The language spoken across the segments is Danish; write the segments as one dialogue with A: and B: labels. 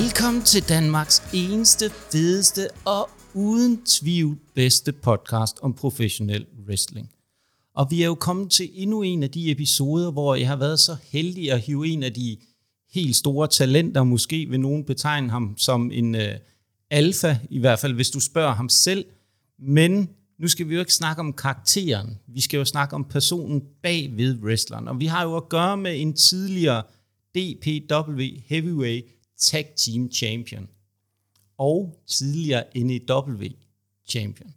A: Velkommen til Danmarks eneste, fedeste og uden tvivl bedste podcast om professionel wrestling. Og vi er jo kommet til endnu en af de episoder, hvor jeg har været så heldig at hive en af de helt store talenter, måske vil nogen betegne ham som en øh, alfa, i hvert fald hvis du spørger ham selv. Men nu skal vi jo ikke snakke om karakteren, vi skal jo snakke om personen bag ved wrestleren. Og vi har jo at gøre med en tidligere DPW Heavyweight Tag Team Champion og tidligere NEW Champion.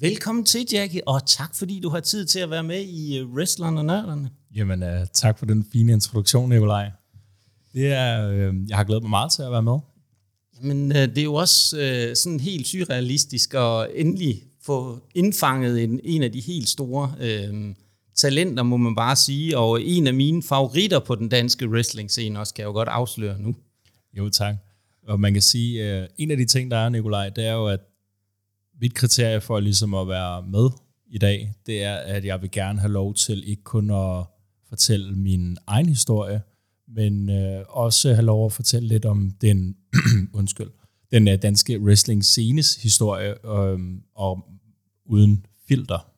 A: Velkommen til, Jackie, og tak fordi du har tid til at være med i uh, Wrestlerne og Nørderne.
B: Jamen, uh, tak for den fine introduktion, Nikolaj. Det er, uh, jeg har glædet mig meget til at være med.
A: Jamen, uh, det er jo også uh, sådan helt surrealistisk at endelig få indfanget en, en af de helt store uh, talenter, må man bare sige, og en af mine favoritter på den danske wrestling-scene også, kan jeg jo godt afsløre nu.
B: Jo, tak. Og man kan sige, at en af de ting, der er, Nikolaj, det er jo, at mit kriterie for ligesom at være med i dag, det er, at jeg vil gerne have lov til ikke kun at fortælle min egen historie, men øh, også have lov at fortælle lidt om den, undskyld, den øh, danske wrestling scenes historie, øh, og uden filter.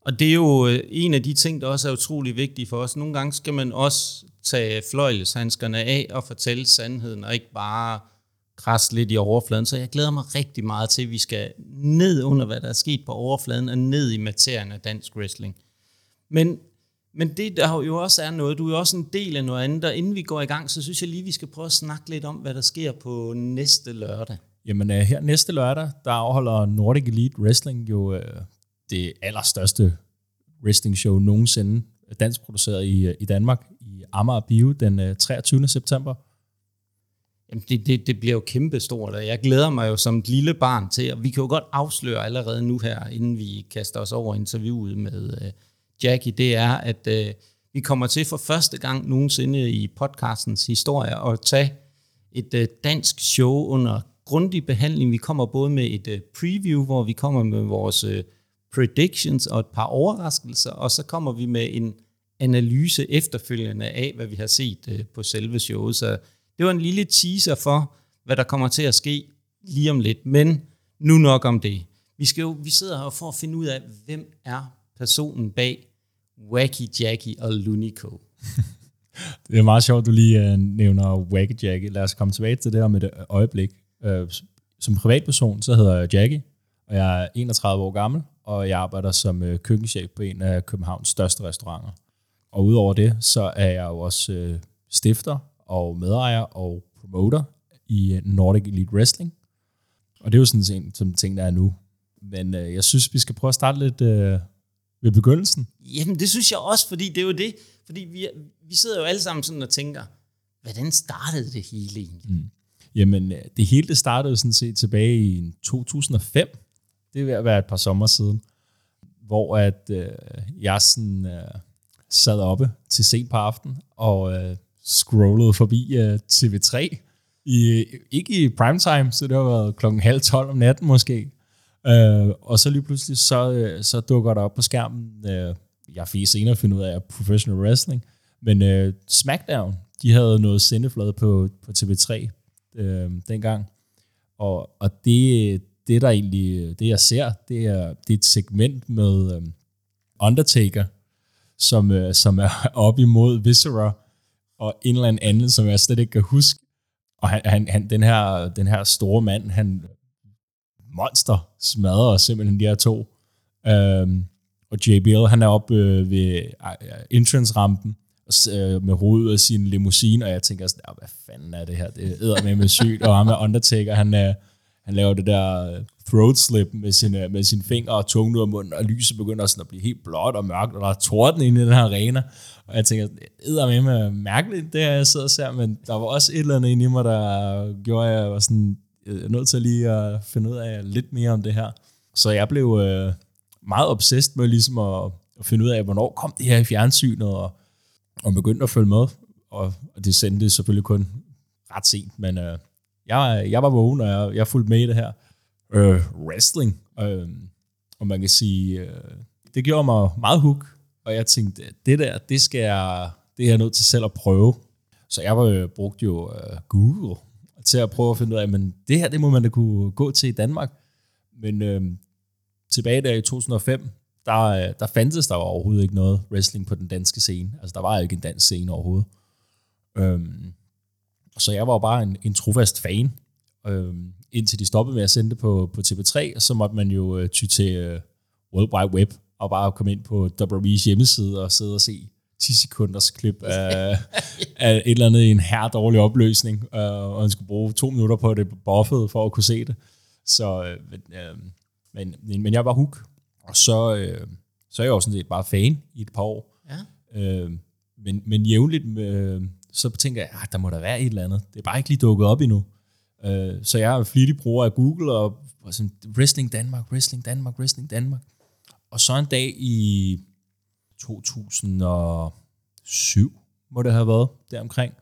A: Og det er jo øh, en af de ting, der også er utrolig vigtige for os. Nogle gange skal man også tage fløjleshandskerne af og fortælle sandheden, og ikke bare krasse lidt i overfladen. Så jeg glæder mig rigtig meget til, at vi skal ned under, hvad der er sket på overfladen, og ned i materien af dansk wrestling. Men, men det, der jo også er noget, du er jo også en del af noget andet, og inden vi går i gang, så synes jeg lige, vi skal prøve at snakke lidt om, hvad der sker på næste lørdag.
B: Jamen øh, her næste lørdag, der afholder Nordic Elite Wrestling jo øh, det allerstørste wrestling show nogensinde, dansk produceret i, øh, i Danmark, Amager Bio den øh, 23. september.
A: Jamen det, det, det bliver jo kæmpestort, og jeg glæder mig jo som et lille barn til, og vi kan jo godt afsløre allerede nu her, inden vi kaster os over interviewet med uh, Jackie, det er, at uh, vi kommer til for første gang nogensinde i podcastens historie at tage et uh, dansk show under grundig behandling. Vi kommer både med et uh, preview, hvor vi kommer med vores uh, predictions og et par overraskelser, og så kommer vi med en analyse efterfølgende af, hvad vi har set øh, på selve showet. Så det var en lille teaser for, hvad der kommer til at ske lige om lidt. Men nu nok om det. Vi, skal jo, vi sidder her for at finde ud af, hvem er personen bag Wacky Jackie og Lunico.
B: det er meget sjovt, du lige uh, nævner Wacky Jackie. Lad os komme tilbage til det om et øjeblik. Uh, som privatperson, så hedder jeg Jackie, og jeg er 31 år gammel, og jeg arbejder som uh, køkkenchef på en af Københavns største restauranter. Og udover det, så er jeg jo også uh, stifter og medejer og promoter i øh, Nordic Elite Wrestling. Og det er jo sådan en som ting, der er nu. Men øh, jeg synes, vi skal prøve at starte lidt øh, ved begyndelsen.
A: Jamen, det synes jeg også, fordi det er jo det. Fordi vi, vi sidder jo alle sammen sådan og tænker, hvordan startede det hele egentlig? Mm.
B: Jamen, øh, det hele det startede sådan set tilbage i 2005. Det er ved at være et par sommer siden. Hvor at øh, jeg sådan øh, sad oppe til sent på aften og øh, scrollede forbi øh, TV3. I, ikke i primetime, så det har været klokken halv tolv om natten måske. Øh, og så lige pludselig, så, øh, så dukker der op på skærmen, øh, jeg fik senere finde ud af professional wrestling, men øh, SmackDown, de havde noget sendeflade på, på TV3 øh, dengang. Og, og det, det der egentlig, det jeg ser, det er, det er et segment med øh, Undertaker, som, øh, som er op imod Viscera, og en eller anden, som jeg slet ikke kan huske. Og han, han, han, den, her, den her store mand, han monster smadrer simpelthen de her to. Øhm, og JBL, han er oppe øh, ved uh, entrance-rampen øh, med hovedet af sin limousine, og jeg tænker sådan, hvad fanden er det her? Det æder med med sygt, og ham er Undertaker, han, uh, han laver det der øh, throat slip med sin, øh, med sine fingre og tungen ud af munden, og lyset begynder sådan at blive helt blåt og mørkt, og der er torden inde i den her arena. Og jeg tænker, det er med øh, mærkeligt, det her jeg sidder og ser, men der var også et eller andet inde i mig, der gjorde, at jeg var sådan, øh, nødt til lige at finde ud af lidt mere om det her. Så jeg blev øh, meget obsessed med ligesom at, at finde ud af, hvornår kom det her i fjernsynet, og, og begyndte at følge med. Og, og det sendte selvfølgelig kun ret sent, men øh, jeg, jeg var vågen, og jeg, jeg fulgte med i det her. Øh, wrestling. Øh, og man kan sige, øh, det gjorde mig meget hook, og jeg tænkte, det der, det skal jeg, det er jeg nødt til selv at prøve. Så jeg var, øh, brugte jo øh, Google, til at prøve at finde ud af, men det her, det må man da kunne gå til i Danmark. Men øh, tilbage der i 2005, der, øh, der fandtes der overhovedet ikke noget wrestling på den danske scene. Altså, der var ikke en dansk scene overhovedet. Øhm, så jeg var jo bare en, en trofast fan, øhm, indtil de stoppede med at sende det på, på TV3, og så måtte man jo øh, ty til øh, World Wide Web, og bare komme ind på WWE's hjemmeside og sidde og se 10 sekunders klip af, af et eller andet i en her dårlig opløsning, øh, og man skulle bruge to minutter på det buffet for at kunne se det. Så, øh, øh, men, men jeg var hook, og så, øh, så er jeg jo sådan set bare fan i et par år.
A: Ja.
B: Øh, men, men jævnligt, øh, så tænker jeg, at der må der være et eller andet. Det er bare ikke lige dukket op endnu. Øh, så jeg er flittig bruger af Google, og, og sådan, Wrestling Danmark, Wrestling Danmark, Wrestling Danmark. Og så en dag i 2007, må det have været, deromkring,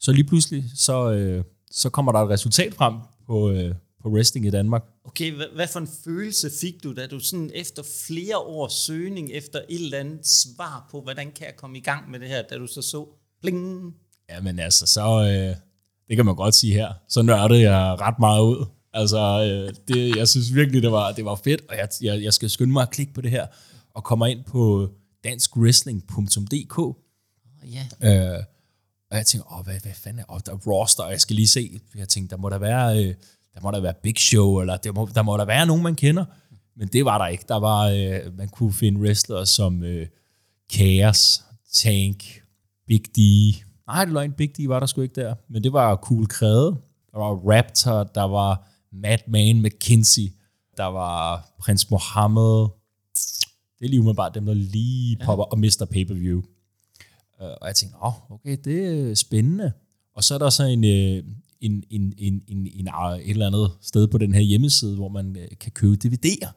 B: så lige pludselig, så, øh, så kommer der et resultat frem på, øh, på wrestling i Danmark.
A: Okay, hvad, hvad for en følelse fik du, da du sådan efter flere års søgning efter et eller andet svar på, hvordan kan jeg komme i gang med det her, da du så så, bling,
B: Ja, men altså, så, øh, det kan man godt sige her, så nørdede jeg ret meget ud. Altså, øh, det, jeg synes virkelig, det var, det var fedt, og jeg, jeg, jeg skal skynde mig at klikke på det her, og kommer ind på danskWrestling.dk,
A: ja,
B: øh, og jeg tænker, åh, hvad, hvad fanden er, og der er roster, og jeg skal lige se, jeg tænkte, der må der være, øh, der må der være Big Show, eller der må der, må der være nogen, man kender, men det var der ikke. Der var, øh, man kunne finde wrestlere som øh, Chaos, Tank, Big D, nej, det løgn, Big D var der sgu ikke der, men det var Cool Krede, der var Raptor, der var Madman McKinsey, der var Prins Mohammed, det er lige umiddelbart dem, der lige popper, og Mr. Pay-Per-View. Øh, og jeg tænkte, åh, oh, okay, det er spændende. Og så er der så en, øh, en, en, en, en, en, et eller andet sted på den her hjemmeside, hvor man øh, kan købe DVD'er.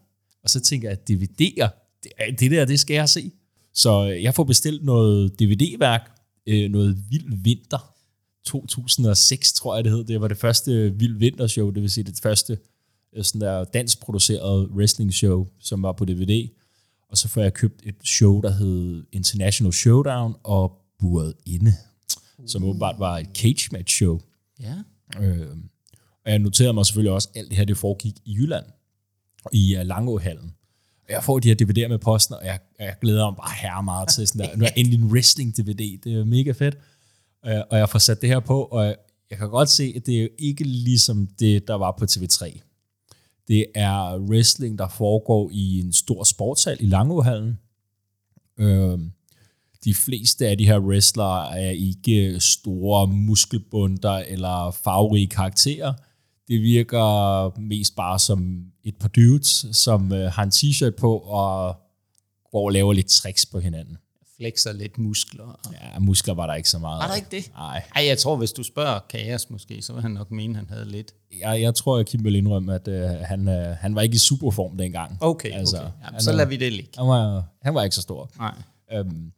B: Og så tænker jeg, at DVD'er, det, det der, det skal jeg se. Så jeg får bestilt noget DVD-værk, øh, noget Vild Vinter 2006, tror jeg det hed. Det var det første Vild Vinter-show, det vil sige det første øh, sådan der dansk produceret wrestling show, som var på DVD. Og så får jeg købt et show, der hed International Showdown og Buret Inde, som åbenbart var et cage match show.
A: ja,
B: Øh, og jeg noterede mig selvfølgelig også, at alt det her det foregik i Jylland, i uh, Langåhallen. Jeg får de her DVD'er med posten, og jeg, jeg glæder mig bare her meget til sådan der. Nu er endelig en wrestling-DVD, det er mega fedt. Øh, og jeg får sat det her på, og jeg, kan godt se, at det er jo ikke ligesom det, der var på TV3. Det er wrestling, der foregår i en stor sportshal i Langåhallen. Øh, de fleste af de her wrestlere er ikke store muskelbunder eller farverige karakterer. Det virker mest bare som et par dudes, som øh, har en t-shirt på og går og laver lidt tricks på hinanden.
A: flexer lidt muskler.
B: Ja, muskler var der ikke så meget.
A: Var der ikke det?
B: Nej.
A: Ej, jeg tror, hvis du spørger Kaos måske, så vil han nok mene, han havde lidt.
B: Jeg, jeg tror, jeg Kim vil indrømme, at øh, han, øh, han var ikke i superform dengang.
A: Okay,
B: Altså,
A: okay. Jamen,
B: han
A: så
B: er-
A: lader vi det ligge.
B: Han var, han var ikke så stor.
A: Nej.
B: Øhm,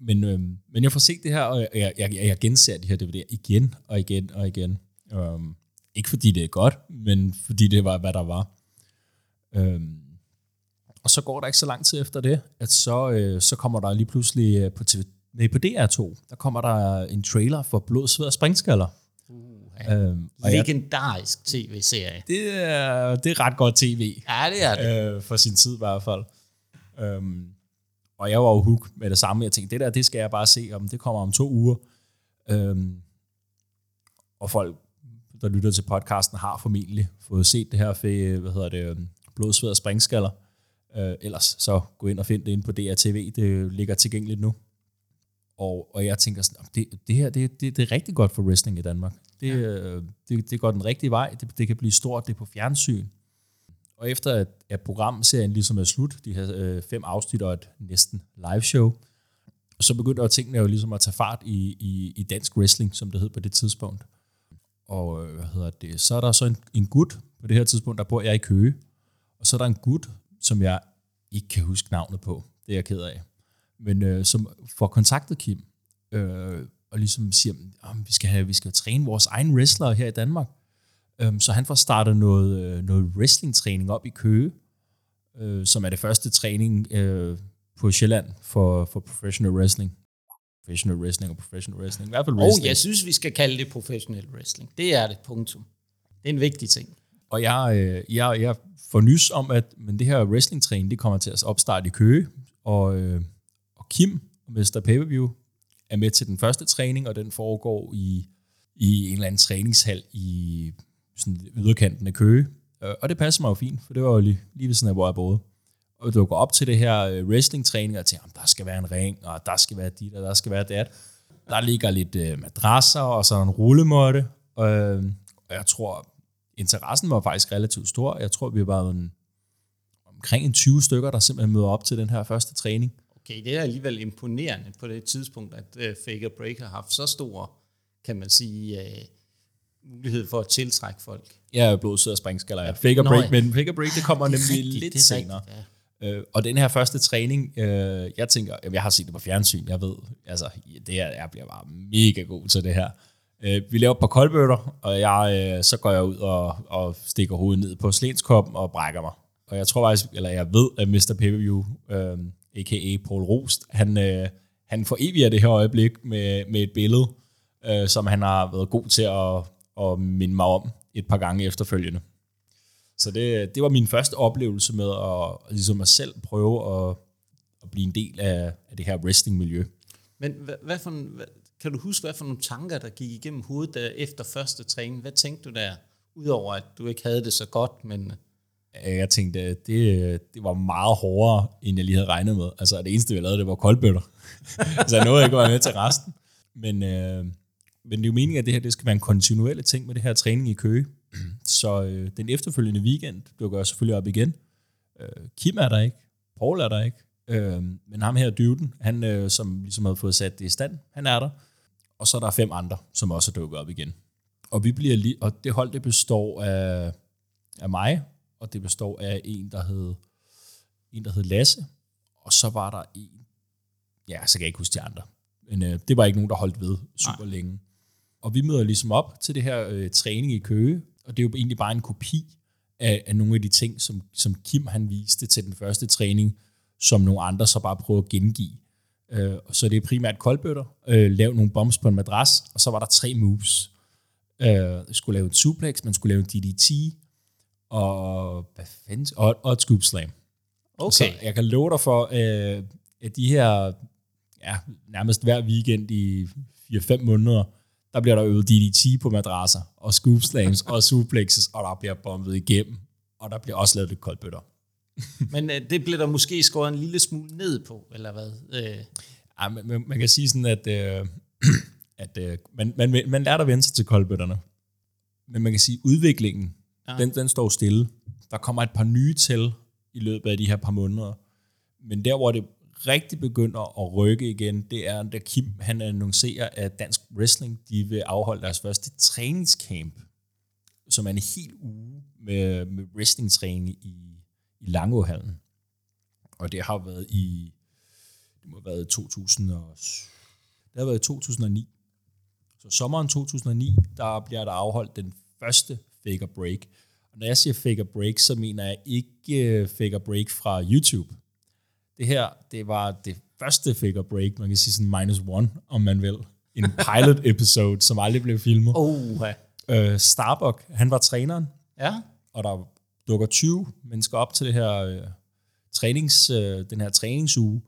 B: men, øhm, men jeg får set det her, og jeg, jeg, jeg, jeg genser de her DVD'er igen og igen og igen. Øhm, ikke fordi det er godt, men fordi det var, hvad der var. Øhm, og så går der ikke så lang tid efter det, at så, øh, så kommer der lige pludselig øh, på, TV, nej, på DR2, der kommer der en trailer for Blod, Sved og Springskaller.
A: Uh,
B: Øhm, og jeg,
A: Legendarisk tv-serie.
B: det, er, det er ret godt tv.
A: Ja, det er det.
B: øh, for sin tid i hvert fald. Øhm, og jeg var jo hook med det samme. Jeg tænkte, det der, det skal jeg bare se, om det kommer om to uger. Øhm, og folk, der lytter til podcasten, har formentlig fået set det her for, hvad hedder det, øhm, blod, sved og springskaller. Øh, ellers så gå ind og find det inde på DRTV. Det ligger tilgængeligt nu. Og, og jeg tænker sådan, det, det her, det, det, det er rigtig godt for wrestling i Danmark. Det, ja. det, det går den rigtige vej. Det, det kan blive stort. Det er på fjernsyn. Og efter at, at programserien ligesom er slut, de her øh, fem afsnit og et næsten live show, så begyndte tingene jo ligesom at tage fart i, i, i dansk wrestling, som det hed på det tidspunkt. Og øh, hvad hedder det, så er der så en, en gut, på det her tidspunkt, der bor jeg i Køge, og så er der en gut, som jeg ikke kan huske navnet på, det er jeg ked af, men øh, som får kontaktet Kim, øh, og ligesom siger, at vi skal, have, vi skal træne vores egen wrestlere her i Danmark. Øhm, så han får startet noget, øh, noget wrestling-træning op i Køge, øh, som er det første træning øh, på Sjælland for, for professional wrestling professional wrestling og professional wrestling. I hvert fald
A: Og
B: wrestling.
A: jeg synes, vi skal kalde det professionel wrestling. Det er det, punktum. Det er en vigtig ting.
B: Og jeg, øh, jeg, jeg får nys om, at men det her wrestling-træning, det kommer til at opstarte i Køge, og, øh, og Kim, Mr. Pay-Per-View, er med til den første træning, og den foregår i, i en eller anden træningshal i sådan yderkanten af Køge. Øh, Og det passer mig jo fint, for det var jo lige, lige ved siden af, hvor jeg boede. Og du går op til det her øh, wrestling-træning og tænker, "Jamen, der skal være en ring, og der skal være dit, og der skal være dat. Der ligger lidt øh, madrasser, og så en rullemåtte. Og, øh, og jeg tror, interessen var faktisk relativt stor. Jeg tror, vi var en, omkring en 20 stykker, der simpelthen møder op til den her første træning.
A: Okay, det er alligevel imponerende på det tidspunkt, at uh, Faker Break har haft så stor, kan man sige, uh, mulighed for at tiltrække folk.
B: Er blodsød og springskaller. Ja. Fake
A: Nå,
B: break,
A: ja.
B: men fake break, det kommer nemlig lidt
A: er
B: senere.
A: rigtigt, ja.
B: Øh, og den her første træning, øh, jeg tænker, jamen, jeg har set det på fjernsyn, jeg ved, altså, det her, jeg bliver bare mega god til det her. Øh, vi laver et par koldbøtter, og jeg, øh, så går jeg ud og, og stikker hovedet ned på slenskoppen og brækker mig. Og jeg tror faktisk, eller jeg ved, at Mr. Pay-Per-View, øh, a.k.a. Paul Rost, han, øh, han foreviger det her øjeblik med, med et billede, øh, som han har været god til at, at minde mig om et par gange efterfølgende. Så det, det var min første oplevelse med at, ligesom at selv prøve at, at blive en del af, af det her wrestling-miljø.
A: Men hvad, hvad for, en- hvad, kan du huske, hvad for nogle tanker, der gik igennem hovedet der efter første træning? Hvad tænkte du der? Udover at du ikke havde det så godt, men
B: Øh, Jeg tænkte, at det, det var meget hårdere, end jeg lige havde regnet med. Altså det eneste, vi lavede, det var koldbøtter. så jeg nåede ikke at være med til resten. Men, øh, men det er jo meningen, at det her det skal være en kontinuerlig ting med det her træning i Køge. Så øh, den efterfølgende weekend dukker jeg selvfølgelig op igen. Øh, Kim er der ikke. Paul er der ikke. Øh, men ham her, dyvden, han øh, som ligesom havde fået sat det i stand, han er der. Og så er der fem andre, som også er dukket op igen. Og, vi bliver lige, og det hold, det består af, af mig, og det består af en, der hed, en, der hed Lasse, og så var der en, ja, så kan jeg ikke huske de andre, men øh, det var ikke nogen, der holdt ved super Nej. længe. Og vi møder ligesom op til det her øh, træning i Køge, og det er jo egentlig bare en kopi af, af nogle af de ting, som, som Kim han viste til den første træning, som nogle andre så bare prøver at gengive. Øh, og så det er primært koldbøtter, øh, lave nogle bombs på en madras, og så var der tre moves. Øh, skulle lave en suplex, man skulle lave en DDT, og, hvad fanden, og, og et scoop slam.
A: okay.
B: Så jeg kan love dig for, øh, at de her, ja, nærmest hver weekend i 4-5 måneder, der bliver der øvet DDT på madrasser, og scoop slams, og suplexes, og der bliver bombet igennem, og der bliver også lavet lidt koldbøtter.
A: Men øh, det blev der måske skåret en lille smule ned på, eller hvad? Øh,
B: Ja, man, man, man kan sige sådan, at, øh, at øh, man, man, man lærer at vende sig til koldbøtterne. Men man kan sige, at udviklingen,
A: ja.
B: den, den står stille. Der kommer et par nye til i løbet af de her par måneder. Men der, hvor det rigtig begynder at rykke igen, det er, da Kim han annoncerer, at Dansk Wrestling de vil afholde deres første træningscamp, som er en hel uge med, med wrestlingtræning i, i Langåhallen. Og det har været i det må have været 2000 og, det har været i 2009. Så sommeren 2009, der bliver der afholdt den første Faker Break. Og når jeg siger Faker Break, så mener jeg ikke øh, Faker Break fra YouTube. Det her, det var det første Faker Break, man kan sige sådan minus one, om man vil. En pilot episode, som aldrig blev filmet.
A: oh,
B: Øh, Starbuck, han var træneren,
A: ja.
B: og der dukker 20 mennesker op til det her øh, trænings, øh, den her træningsuge,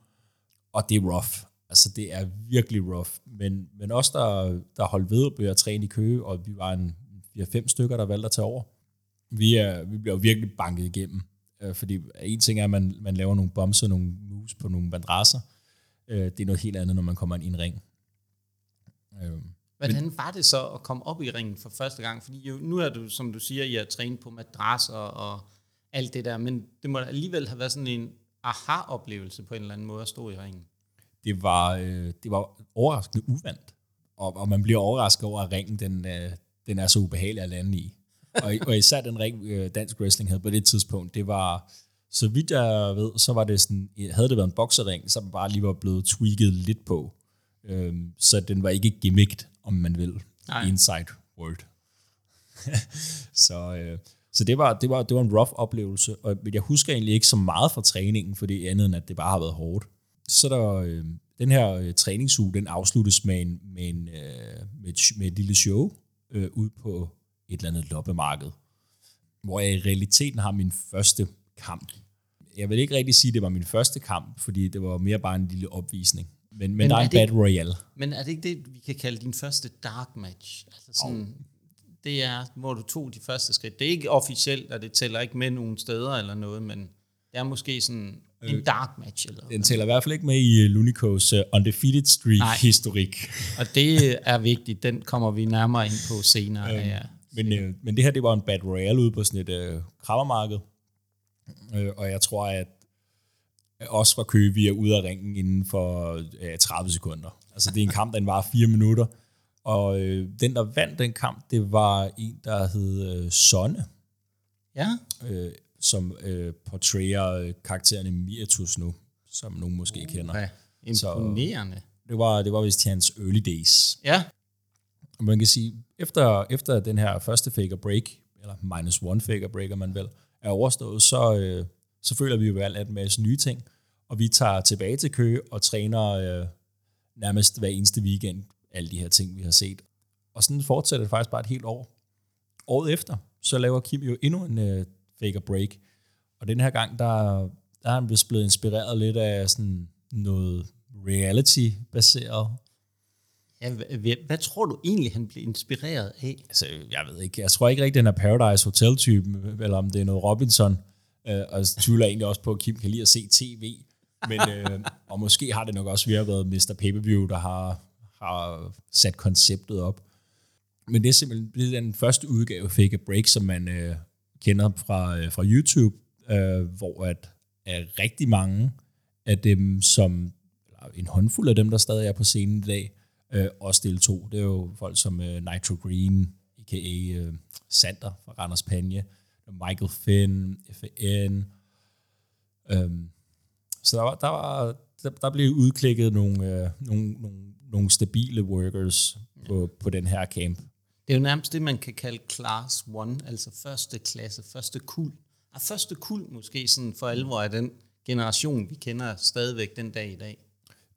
B: og det er rough. Altså, det er virkelig rough. Men, men os, der, der holdt ved at blive træne i Køge, og vi var en 4-5 stykker, der valgte at tage over, vi, er, vi bliver virkelig banket igennem. Øh, fordi en ting er, at man, man laver nogle bombs og nogle moves på nogle madrasser. Øh, det er noget helt andet, når man kommer ind i en ring. Øh,
A: Hvordan var det så at komme op i ringen for første gang? Fordi jo, nu er du, som du siger, I har trænet på madrasser og alt det der, men det må alligevel have været sådan en aha-oplevelse på en eller anden måde at stå i ringen.
B: det var, øh, det var overraskende uvandt. Og, og man bliver overrasket over, at ringen den, øh, den er så ubehagelig at lande i. Og, og især den ring, øh, dansk wrestling havde på det tidspunkt, det var, så vidt jeg ved, så var det sådan, havde det været en boksering, så bare lige var blevet tweaked lidt på. Øhm, så den var ikke gimmicked, om man vil,
A: Nej.
B: inside word. så øh, så det, var, det, var, det var en rough oplevelse, og jeg husker egentlig ikke så meget fra træningen, for det andet end, at det bare har været hårdt. Så der, øh, den her øh, træningsuge, den afsluttes med, en, med, en, øh, med, et, med et lille show øh, ud på et eller andet loppemarked, hvor jeg i realiteten har min første kamp. Jeg vil ikke rigtig sige, at det var min første kamp, fordi det var mere bare en lille opvisning. Men, men, men der er en Battle Royale.
A: Men er det ikke det, vi kan kalde din første dark match? Altså sådan, oh. Det er, hvor du tog de første skridt. Det er ikke officielt, og det tæller ikke med nogen steder eller noget, men det er måske sådan en øh, dark match. Eller
B: Den tæller i hvert fald ikke med i Lunicos uh, undefeated streak-historik.
A: Og det er vigtigt. Den kommer vi nærmere ind på senere. Øhm, ja.
B: Men, øh, men det her, det var en Battle Royale ude på sådan et øh, krammermarked. Øh, og jeg tror, at også fra Køge, vi er ude af ringen inden for øh, 30 sekunder. Altså det er en kamp, der var fire minutter. Og øh, den, der vandt den kamp, det var en, der hed øh, Sonne.
A: Ja.
B: Øh, som øh, portrærer øh, karakteren Miritus nu, som nogen måske uh, kender. Ja,
A: imponerende.
B: Så, det var, det var vist hans early days.
A: Ja.
B: Og man kan sige, efter, efter den her første fake break, eller minus one fake break, man vel, er overstået, så, øh, så føler vi jo valgt en masse nye ting, og vi tager tilbage til Køge og træner øh, nærmest hver eneste weekend alle de her ting, vi har set. Og sådan fortsætter det faktisk bare et helt år. Året efter, så laver Kim jo endnu en øh, fake break, og den her gang, der, der er han blevet inspireret lidt af sådan noget reality-baseret
A: Ja, hvad, hvad tror du egentlig, han blev inspireret af?
B: Altså, jeg ved ikke. Jeg tror ikke rigtig, den er Paradise Hotel-typen, eller om det er noget Robinson. Øh, og jeg tvivler egentlig også på, at Kim kan lide at se tv. Men, øh, og måske har det nok også været Mr. Pay-Per-View, der har, har sat konceptet op. Men det er simpelthen blevet den første udgave af Fake a Break, som man øh, kender fra, øh, fra YouTube, øh, hvor at, at rigtig mange af dem, som en håndfuld af dem, der stadig er på scenen i dag, øh, også deltog. Det er jo folk som øh, Nitro Green, a.k.a. Øh, Sander fra Randers Panje, Michael Finn, FAN. Øhm, så der, var, der, var, der, der blev udklikket nogle, øh, nogle, nogle, nogle stabile workers på, på den her camp.
A: Det er jo nærmest det, man kan kalde class one, altså første klasse, første kul. Og første kul måske sådan for alvor af den generation, vi kender stadigvæk den dag i dag.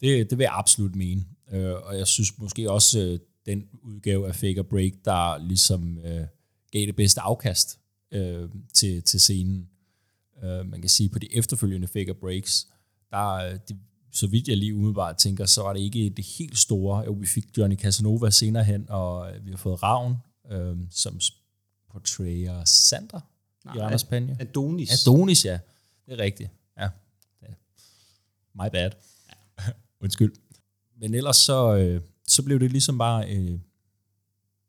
B: Det, det vil jeg absolut mene. Øh, og jeg synes måske også, øh, den udgave af Fake Break, der ligesom øh, gav det bedste afkast øh, til, til scenen. Øh, man kan sige, på de efterfølgende Fake Breaks, der, øh, det, så vidt jeg lige umiddelbart tænker, så var det ikke det helt store. Jo, vi fik Johnny Casanova senere hen, og vi har fået Ravn, øh, som portrayer Sander Nej, i Anders Panje.
A: Adonis.
B: Adonis, ja. Det er rigtigt. Ja. My bad. Ja. Undskyld men ellers så, øh, så blev det ligesom bare øh,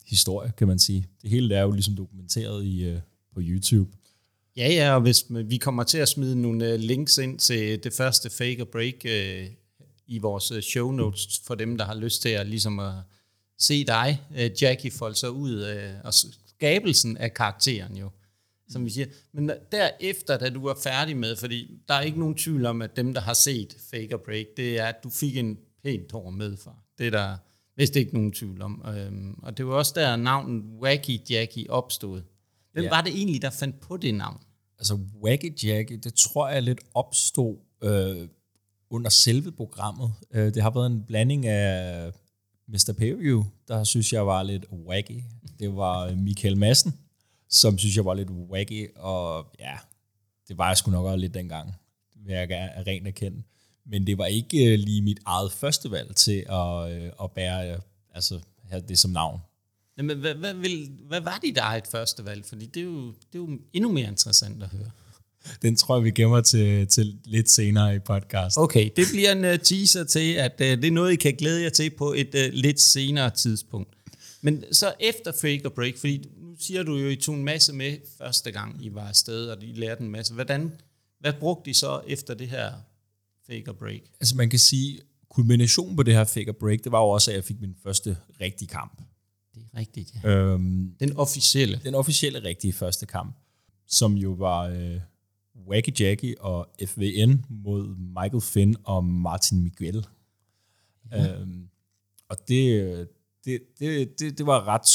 B: historie, kan man sige. Det hele er jo ligesom dokumenteret i, øh, på YouTube.
A: Ja, ja, og hvis vi kommer til at smide nogle øh, links ind til det første Fake og Break øh, i vores øh, show notes for dem, der har lyst til at, ligesom at se dig, øh, Jackie, folde sig ud, øh, og skabelsen af karakteren jo, som vi siger. Men øh, derefter, da du var færdig med, fordi der er ikke nogen tvivl om, at dem, der har set Fake og Break, det er, at du fik en pænt hår med fra. Det er der vist ikke nogen tvivl om. Øhm, og det var også der navnet Wacky Jackie opstod. Hvem ja. var det egentlig, der fandt på det navn?
B: Altså Wacky Jackie, det tror jeg lidt opstod øh, under selve programmet. Øh, det har været en blanding af Mr. Payview, der synes jeg var lidt wacky. Det var Michael Madsen, som synes jeg var lidt wacky, og ja, det var jeg sgu nok også lidt dengang, vil jeg gerne rent erkende. Men det var ikke øh, lige mit eget første valg til at, øh, at bære øh, altså, have det som navn.
A: Men hvad, hvad, vil, hvad var dit eget første valg? Fordi det er, jo, det er jo endnu mere interessant at høre.
B: Den tror jeg, vi gemmer til, til lidt senere i podcast.
A: Okay, det bliver en uh, teaser til, at uh, det er noget, I kan glæde jer til på et uh, lidt senere tidspunkt. Men så efter Fake og Break, fordi nu siger du jo, I tog en masse med første gang, I var afsted, og I lærte en masse. Hvordan, hvad brugte I så efter det her fake og break?
B: Altså man kan sige, kulminationen på det her fake og break, det var jo også, at jeg fik min første rigtige kamp.
A: Det er rigtigt, ja. Øhm, den officielle.
B: Den officielle rigtige første kamp, som jo var øh, Wacky Jackie og FVN mod Michael Finn og Martin Miguel. Ja. Øhm, og det, det, det, det, det var ret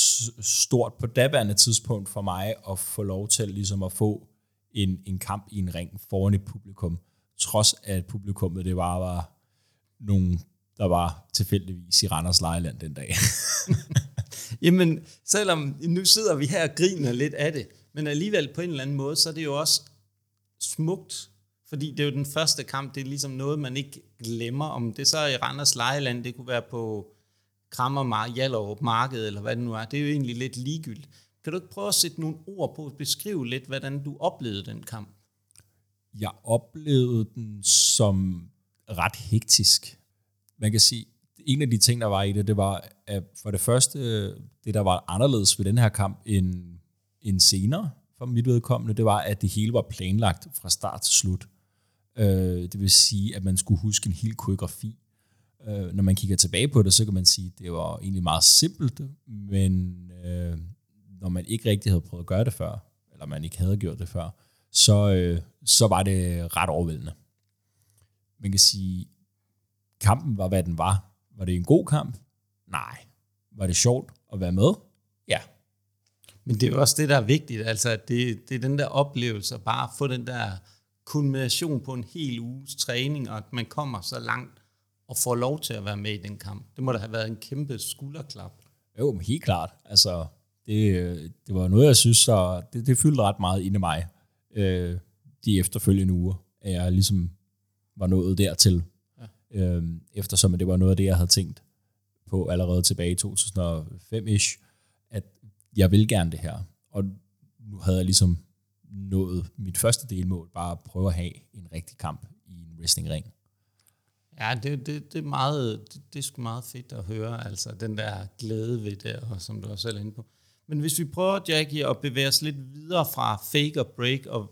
B: stort på daværende tidspunkt for mig at få lov til ligesom at få en, en kamp i en ring foran et publikum trods at publikummet det var, var nogle, der var tilfældigvis i Randers Lejland den dag.
A: Jamen, selvom nu sidder vi her og griner lidt af det, men alligevel på en eller anden måde, så er det jo også smukt, fordi det er jo den første kamp, det er ligesom noget, man ikke glemmer, om det så er i Randers Lejland, det kunne være på Krammer Jallerup Marked, eller hvad det nu er, det er jo egentlig lidt ligegyldigt. Kan du ikke prøve at sætte nogle ord på, at beskrive lidt, hvordan du oplevede den kamp?
B: Jeg oplevede den som ret hektisk. Man kan sige, en af de ting, der var i det, det var, at for det første, det der var anderledes ved den her kamp end, end senere, for mit vedkommende, det var, at det hele var planlagt fra start til slut. Øh, det vil sige, at man skulle huske en hel koreografi. Øh, når man kigger tilbage på det, så kan man sige, at det var egentlig meget simpelt, men øh, når man ikke rigtig havde prøvet at gøre det før, eller man ikke havde gjort det før, så, øh, så var det ret overvældende. Man kan sige, kampen var, hvad den var. Var det en god kamp? Nej. Var det sjovt at være med? Ja.
A: Men det er jo også det, der er vigtigt, altså at det, det er den der oplevelse, at bare få den der kulmination på en hel uges træning, og at man kommer så langt og får lov til at være med i den kamp. Det må da have været en kæmpe skulderklap.
B: Jo, men helt klart. Altså, det, det var noget, jeg synes, så det, det fyldte ret meget inde i mig, øh, de efterfølgende uger, at jeg ligesom var nået dertil. Ja. Øh, eftersom det var noget af det, jeg havde tænkt på allerede tilbage i 2005-ish, at jeg vil gerne det her. Og nu havde jeg ligesom nået mit første delmål, bare at prøve at have en rigtig kamp i en wrestlingring.
A: Ja, det, det, det, er meget, det, det er sgu meget fedt at høre, altså den der glæde ved det, og som du også selv er inde på. Men hvis vi prøver, Jackie, at bevæge os lidt videre fra fake og break og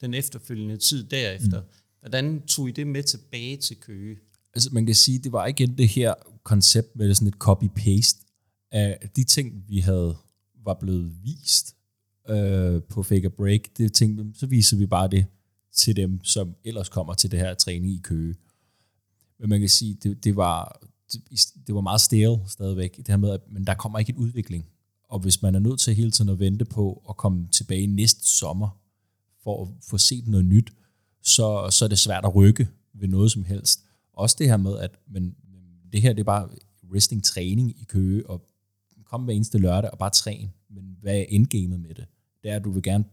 A: den efterfølgende tid derefter, mm. hvordan tog I det med tilbage til Køge?
B: Altså man kan sige, det var igen det her koncept med sådan et copy-paste af de ting, vi havde var blevet vist øh, på Fake Break. Det tænkte, så viser vi bare det til dem, som ellers kommer til det her træning i Køge. Men man kan sige, det, det var det, det var meget stale stadigvæk, det her med, at men der kommer ikke en udvikling. Og hvis man er nødt til hele tiden at vente på at komme tilbage næste sommer, for at få set noget nyt, så, så er det svært at rykke ved noget som helst. Også det her med, at men, det her det er bare wrestling træning i Køge, og kom hver eneste lørdag og bare træne. Men hvad er endgamet med det? Det er, at du vil gerne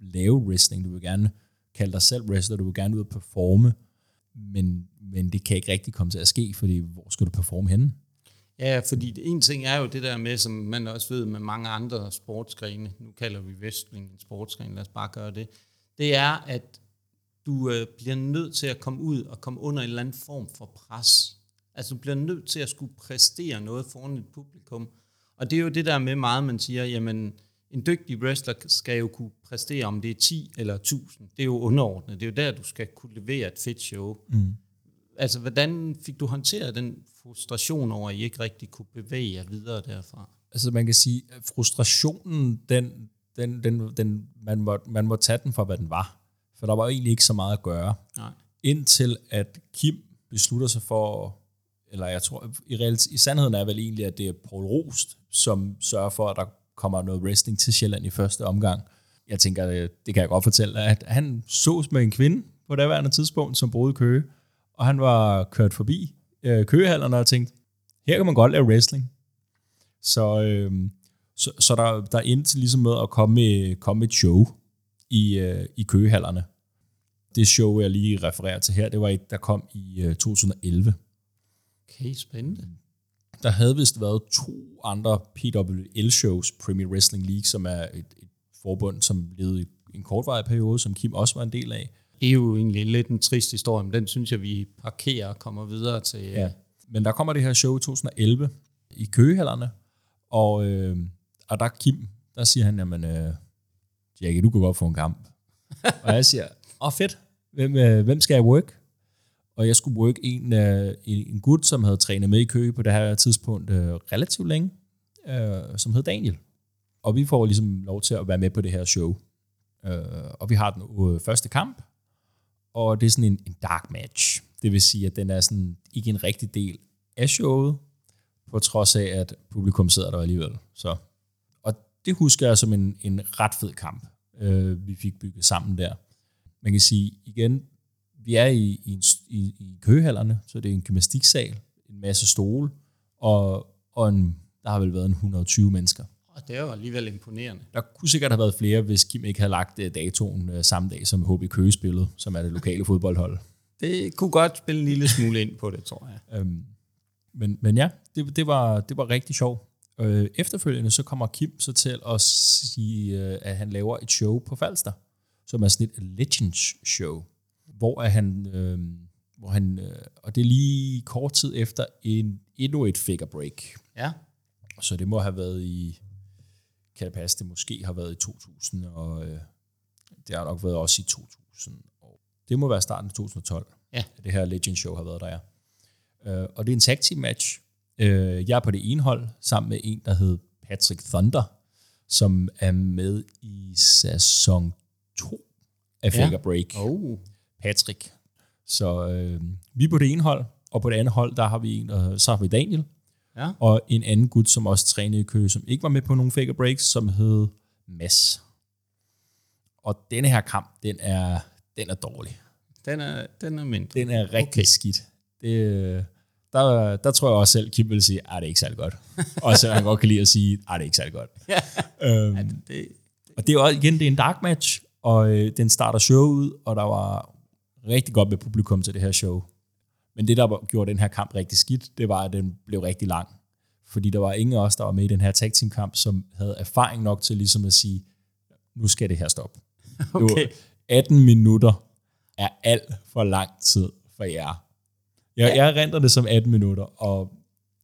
B: lave wrestling, du vil gerne kalde dig selv wrestler, du vil gerne ud og performe, men, men det kan ikke rigtig komme til at ske, fordi hvor skal du performe henne?
A: Ja, fordi en ting er jo det der med, som man også ved med mange andre sportsgrene, nu kalder vi wrestling en sportsgren, lad os bare gøre det, det er, at du øh, bliver nødt til at komme ud og komme under en eller anden form for pres. Altså du bliver nødt til at skulle præstere noget foran et publikum. Og det er jo det der med meget, man siger, jamen en dygtig wrestler skal jo kunne præstere, om det er 10 eller 1000. Det er jo underordnet. Det er jo der, du skal kunne levere et fedt show. Mm. Altså, hvordan fik du håndteret den frustration over, at I ikke rigtig kunne bevæge jer videre derfra?
B: Altså, man kan sige, at frustrationen, den, den, den, den, man, må, man må tage den for, hvad den var. For der var egentlig ikke så meget at gøre. Nej. Indtil at Kim beslutter sig for, eller jeg tror, i, reelt, i sandheden er vel egentlig, at det er Paul Rost, som sørger for, at der kommer noget wrestling til Sjælland i første omgang. Jeg tænker, øh, det kan jeg godt fortælle, at han sås med en kvinde på det værende tidspunkt, som boede i Køge, og han var kørt forbi øh, køgehallerne og tænkt, her kan man godt lave wrestling. Så, øh, så, så der, der endte ligesom med at komme med, komme med et show i, øh, i køgehallerne. Det show, jeg lige refererer til her, det var et, der kom i øh, 2011.
A: Okay, spændende.
B: Der havde vist været to andre PWL-shows, Premier Wrestling League, som er et, et forbund, som levede i en kortvarig periode, som Kim også var en del af.
A: Det er jo egentlig lidt en trist historie, men den synes jeg, vi parkerer og kommer videre til. Ja.
B: Men der kommer det her show i 2011 i Køgehallerne, og, øh, og der Kim, der siger han, jamen, øh, Jackie, du kan godt få en kamp. og jeg siger, åh oh, fedt, hvem, øh, hvem skal jeg work? Og jeg skulle work en, øh, en gut, som havde trænet med i Køge på det her tidspunkt øh, relativt længe, øh, som hed Daniel. Og vi får ligesom lov til at være med på det her show. Øh, og vi har den øh, første kamp, og det er sådan en, en dark match. Det vil sige, at den er sådan ikke en rigtig del af showet, på trods af, at publikum sidder der alligevel. Så, og det husker jeg som en, en ret fed kamp, øh, vi fik bygget sammen der. Man kan sige igen, vi er i, i, i, i køhallerne, så det er en gymnastiksal, en masse stole, og, og en, der har vel været en 120 mennesker.
A: Det er jo alligevel imponerende.
B: Der kunne sikkert have været flere, hvis Kim ikke havde lagt øh, datoen øh, samme dag som HB Køge spillede, som er det lokale fodboldhold.
A: Det kunne godt spille en lille smule ind på det, tror jeg.
B: Øhm, men, men ja, det, det, var, det var rigtig sjovt. Øh, efterfølgende så kommer Kim så til at sige, øh, at han laver et show på Falster, som er sådan et Legends show, hvor er han, øh, hvor han øh, og det er lige kort tid efter en, endnu et figure break.
A: Ja.
B: Så det må have været i, kan det passe, det måske har været i 2000, og øh, det har nok været også i 2000. Og det må være starten af 2012,
A: Ja.
B: at det her Legends show har været der, ja. Øh, og det er en tag team match. Øh, jeg er på det ene hold, sammen med en, der hed Patrick Thunder, som er med i sæson 2 af
A: Ja.
B: Figure Break.
A: Oh.
B: Patrick. Så øh, vi er på det ene hold, og på det andet hold, der har vi en, og så har vi Daniel,
A: Ja.
B: og en anden gut, som også trænede i Køge, som ikke var med på nogen figure breaks, som hed Mads. Og denne her kamp, den er, den er dårlig.
A: Den er, den er mindre.
B: Den er rigtig
A: Okay.
B: skidt. Det, der, der tror jeg også selv, Kim vil sige, at det er ikke særlig godt. og så han godt kan lide at sige, at det er ikke særlig godt. øhm,
A: Ja, det,
B: og det er jo igen, det er en dark match, og øh, den starter show ud, og der var rigtig godt med publikum til det her show. Men det, der var- gjorde den her kamp rigtig skidt, det var, at den blev rigtig lang. Fordi der var ingen af os, der var med i den her tag team kamp, som havde erfaring nok til ligesom at sige, nu skal det her stoppe.
A: okay.
B: Det var 18 minutter er alt for lang tid for jer. Jeg, jeg renter det som 18 minutter, og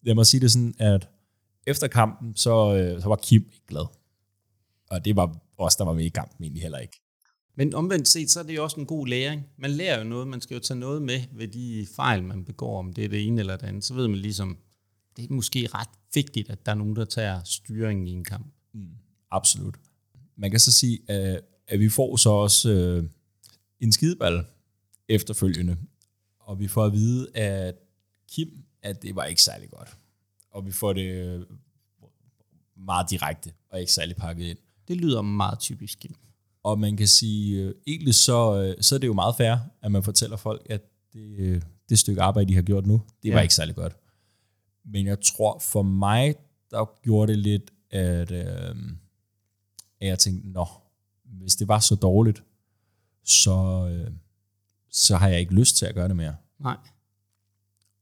B: lad mig sige det sådan, at efter kampen, så, øh, så var Kim ikke glad. Og det var os, der var med i kampen egentlig heller ikke.
A: Men omvendt set, så er det jo også en god læring. Man lærer jo noget, man skal jo tage noget med ved de fejl, man begår, om det er det ene eller det andet. Så ved man ligesom, det er måske ret vigtigt, at der er nogen, der tager styringen i en kamp.
B: Absolut. Man kan så sige, at, at vi får så også øh, en skideball efterfølgende, og vi får at vide at Kim, at det var ikke særlig godt. Og vi får det øh, meget direkte og ikke særlig pakket ind.
A: Det lyder meget typisk. Kim.
B: Og man kan sige, øh, egentlig så, øh, så er det jo meget fair, at man fortæller folk, at det, øh, det stykke arbejde, de har gjort nu, det var
A: Ja.
B: ikke særlig godt. Men jeg tror for mig, der gjorde det lidt, at, øh, at jeg tænkte, nå, hvis det var så dårligt, så, øh, så har jeg ikke lyst til at gøre det mere.
A: Nej.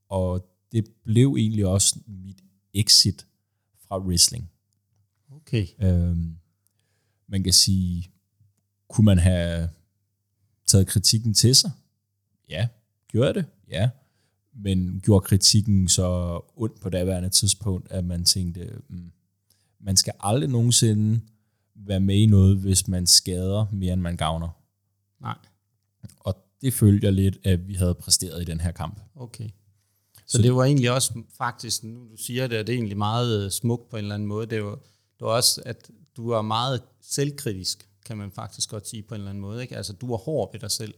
B: Og det blev egentlig også mit exit fra wrestling.
A: Okay.
B: Øhm, man kan sige, kunne man have taget kritikken til sig? Ja. Gjorde det? Ja. Men gjorde kritikken så ondt på daværende tidspunkt, at man tænkte, mm, man skal aldrig nogensinde være med i noget, hvis man skader mere, end man gavner.
A: Nej.
B: Og det følte jeg lidt, at vi havde præsteret i den her kamp.
A: Okay. Så,
B: Så
A: så det var egentlig også faktisk, nu du siger det, at det er egentlig meget øh, smukt på en eller anden måde. Det var, det var også, at du var meget selvkritisk, kan man faktisk godt sige på en eller anden måde. Ikke? Altså, du var hård ved dig selv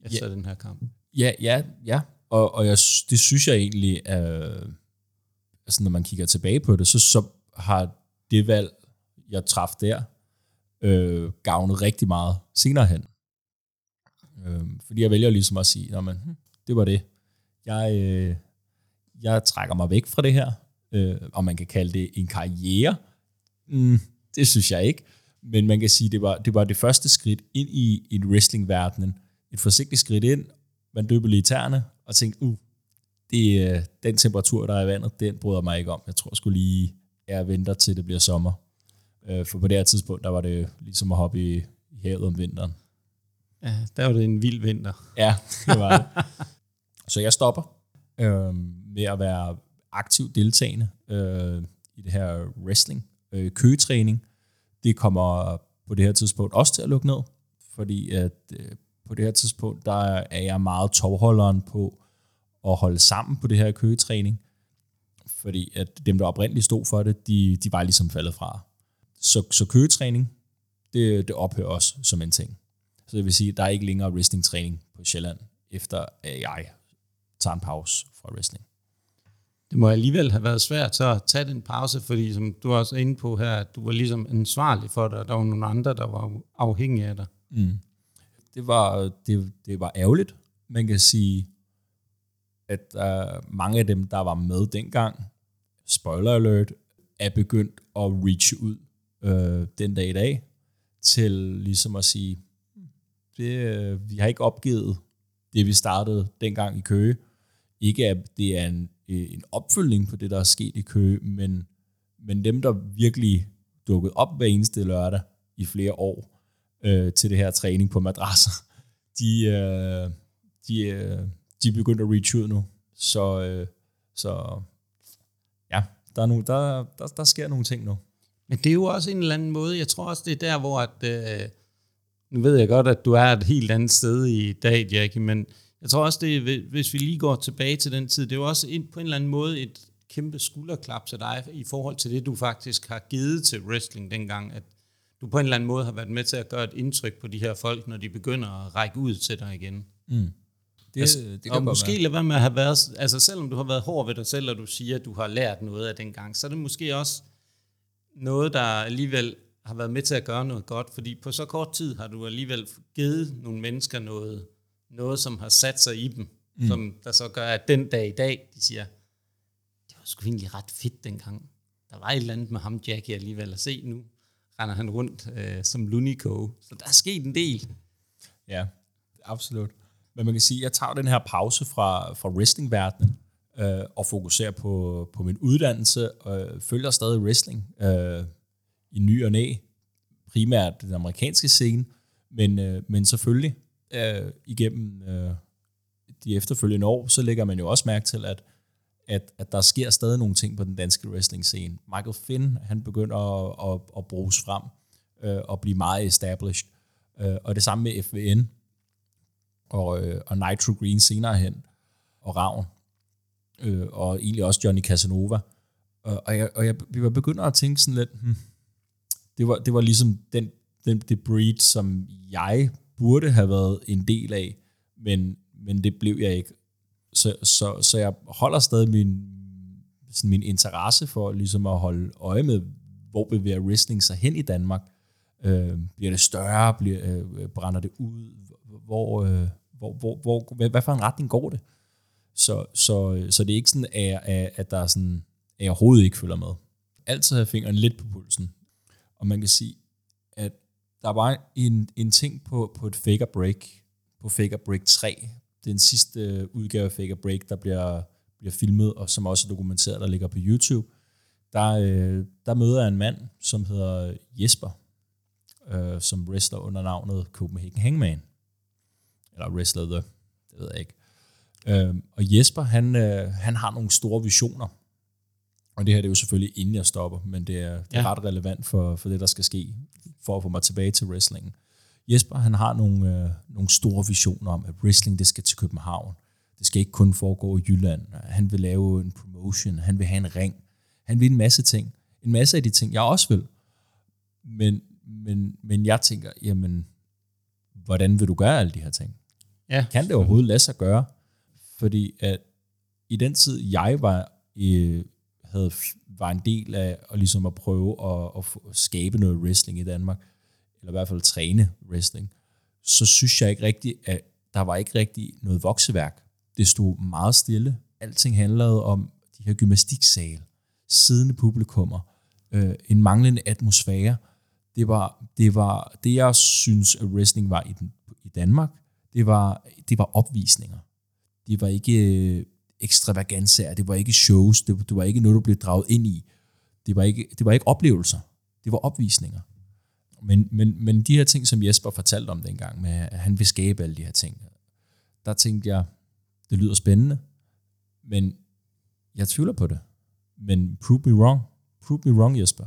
A: efter ja. den her kamp.
B: Ja, ja, ja. Og, og jeg, det synes jeg egentlig, øh, altså når man kigger tilbage på det, så, så har det valg, jeg traf der, øh, gavnet rigtig meget senere hen. Øh, fordi jeg vælger ligesom at sige, men, hm, det var det. Jeg, øh, jeg trækker mig væk fra det her, øh, og man kan kalde det en karriere. Mm, det synes jeg ikke. Men man kan sige, det var det, var det første skridt ind i, i wrestling-verdenen. Et forsigtigt skridt ind, man døber lige tæerne, og tænkte, uh, det, er den temperatur, der er i vandet, den bryder mig ikke om. Jeg tror sgu lige, jeg venter til det bliver sommer. Øh, For på det her tidspunkt, der var det ligesom at hoppe i, i havet om vinteren.
A: Ja, der var det en vild vinter.
B: Ja, det var det. Så jeg stopper øh, med at være aktiv deltagende øh, i det her wrestling. Øh, køgetræning, det kommer på det her tidspunkt også til at lukke ned, fordi at øh, på det her tidspunkt, der er jeg meget tovholderen på at holde sammen på det her køgetræning, fordi at dem, der oprindeligt stod for det, de, de var ligesom faldet fra. Så, så køgetræning, det, det ophører også som en ting. Så det vil sige, at der er ikke længere wrestling-træning på Sjælland, efter at jeg tager en pause fra wrestling.
A: Det må alligevel have været svært så at tage den pause, fordi som du er også inde på her, at du var ligesom ansvarlig for det, og der var nogle andre, der var afhængige af dig.
B: Mm. Det, var, det, det var ærgerligt. Man kan sige, at uh, mange af dem, der var med dengang, spoiler alert, er begyndt at reach ud uh, den dag i dag, til ligesom at sige, det, uh, vi har ikke opgivet det, vi startede dengang i Køge. Ikke at det er en, Øh, en opfølgning på det, der er sket i Køge, men, men dem, der virkelig dukket op hver eneste lørdag i flere år øh, til det her træning på madrasser, de, øh, de, øh, de er begyndt at reach ud nu. Så, øh, så ja, der, er nogle, der, der, der sker nogle ting nu.
A: Men det er jo også en eller anden måde, jeg tror også, det er der, hvor at, øh, nu ved jeg godt, at du er et helt andet sted i dag, Jackie, men jeg tror også, det hvis vi lige går tilbage til den tid, det er jo også en, på en eller anden måde et kæmpe skulderklap til dig i forhold til det, du faktisk har givet til wrestling dengang, at du på en eller anden måde har været med til at gøre et indtryk på de her folk, når de begynder at række ud til dig igen. Mm. Det, altså, det kan og måske lade være med at have været, altså selvom du har været hård ved dig selv, og du siger, at du har lært noget af den gang, så er det måske også noget, der alligevel har været med til at gøre noget godt, fordi på så kort tid har du alligevel givet nogle mennesker noget, noget som har sat sig i dem, mm. som der så gør, at den dag i dag, de siger, det var sgu egentlig ret fedt dengang. Der var et eller andet med ham, Jackie, alligevel at se nu. Render han rundt øh, som Lunico. Så der er sket en del.
B: Ja, absolut. Men man kan sige, at jeg tager den her pause fra, fra wrestlingverdenen øh, og fokuserer på, på min uddannelse og øh, følger stadig wrestling øh, i ny og næ, primært den amerikanske scene, men, øh, men selvfølgelig øh, igennem øh, de efterfølgende år, så lægger man jo også mærke til, at, at, at der sker stadig nogle ting på den danske wrestling scene. Michael Finn, han begynder at, at, at bruges frem øh, og blive meget established. Øh, og det samme med FVN, og, øh, og Nitro Green senere hen, og Ravn, øh, og egentlig også Johnny Casanova. Og, og, jeg, og jeg, vi var at tænke sådan lidt, hmm, det, var, det var ligesom den, den, det breed, som jeg burde have været en del af, men, men det blev jeg ikke. Så, så, så jeg holder stadig min, sådan min interesse for ligesom at holde øje med, hvor bevæger wrestling sig hen i Danmark. Øh, bliver det større? Bliver, øh, brænder det ud? Hvor, øh, hvor, hvor, hvor, hvad, hvad for en retning går det? Så, så, så det er ikke sådan, at, at at der er sådan, at jeg overhovedet ikke følger med. Altid have fingeren lidt på pulsen. Og man kan sige, der var en, en ting på, på et Faker Break, på Faker Break 3, den sidste udgave af Faker Break, der bliver, bliver filmet, og som også er dokumenteret, der ligger på YouTube, der, øh, der møder jeg en mand, som hedder Jesper, øh, som wrestler under navnet Copenhagen Hangman eller wrestler the, det ved jeg ikke. Øh, og Jesper, han, øh, han har nogle store visioner. Og det her det er jo selvfølgelig inden jeg stopper, men det er, det er ja. ret relevant for, for det, der skal ske, for at få mig tilbage til wrestlingen. Jesper, han har nogle, øh, nogle store visioner om, at wrestling det skal til København. Det skal ikke kun foregå i Jylland. Han vil lave en promotion, han vil have en ring. Han vil en masse ting. En masse af de ting, jeg også vil. Men, men, men jeg tænker, jamen, hvordan vil du gøre alle de her ting? Ja. Kan det overhovedet lade sig gøre? Fordi at i den tid, jeg var, øh, havde, var en del af at, ligesom at prøve at, at, skabe noget wrestling i Danmark, eller i hvert fald træne wrestling, så synes jeg ikke rigtigt, at der var ikke rigtig noget vokseværk. Det stod meget stille. Alting handlede om de her gymnastiksale, siddende publikummer, øh, en manglende atmosfære. Det var, det var det, jeg synes, at wrestling var i, den, i Danmark, det var, det var opvisninger. Det var ikke øh, ekstravaganser, det var ikke shows, det, det var ikke noget, du blev draget ind i. Det var ikke, det var ikke oplevelser, det var opvisninger. Men, men, men de her ting, som Jesper fortalte om dengang, med at han vil skabe alle de her ting, der tænkte jeg, det lyder spændende, men jeg tvivler på det. Men prove me wrong. Prove me wrong, Jesper.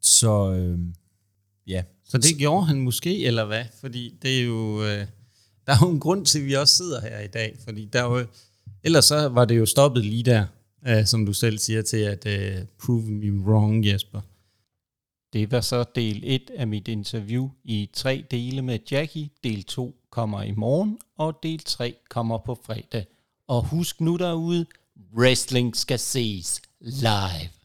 B: Så øh, ja.
A: Så det gjorde han måske, eller hvad? Fordi det er jo... Øh der er jo en grund til, at vi også sidder her i dag, fordi der jo, ellers så var det jo stoppet lige der, øh, som du selv siger til at øh, prove me wrong, Jesper. Det var så del 1 af mit interview i tre dele med Jackie. Del 2 kommer i morgen, og del 3 kommer på fredag. Og husk nu derude, wrestling skal ses live.